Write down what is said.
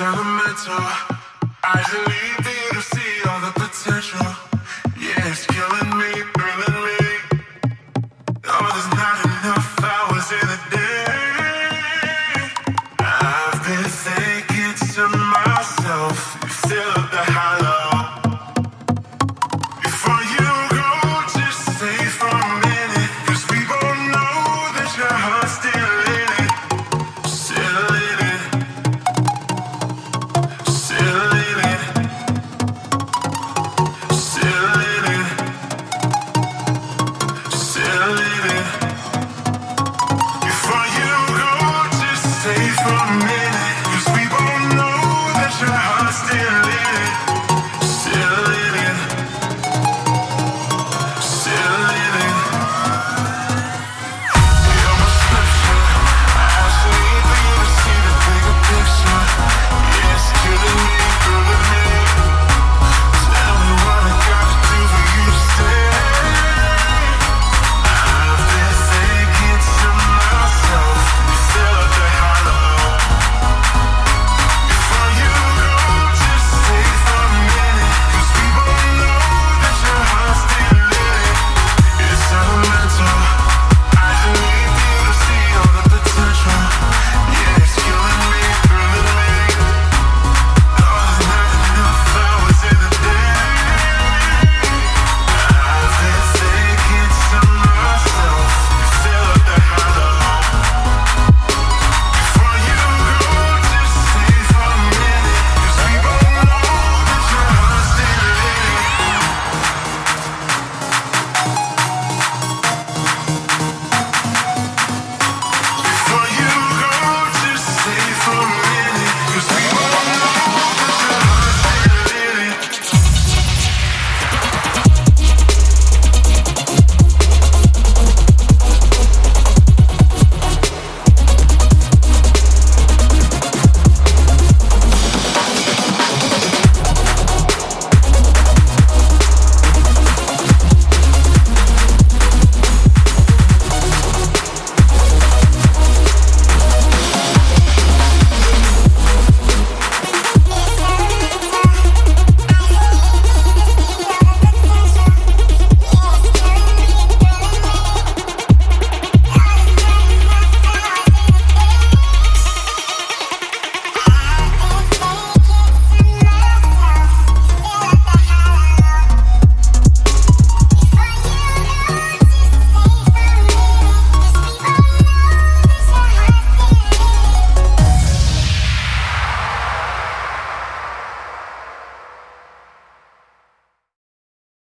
sentimental. I just need you to see all the potential. Yeah, it's killing.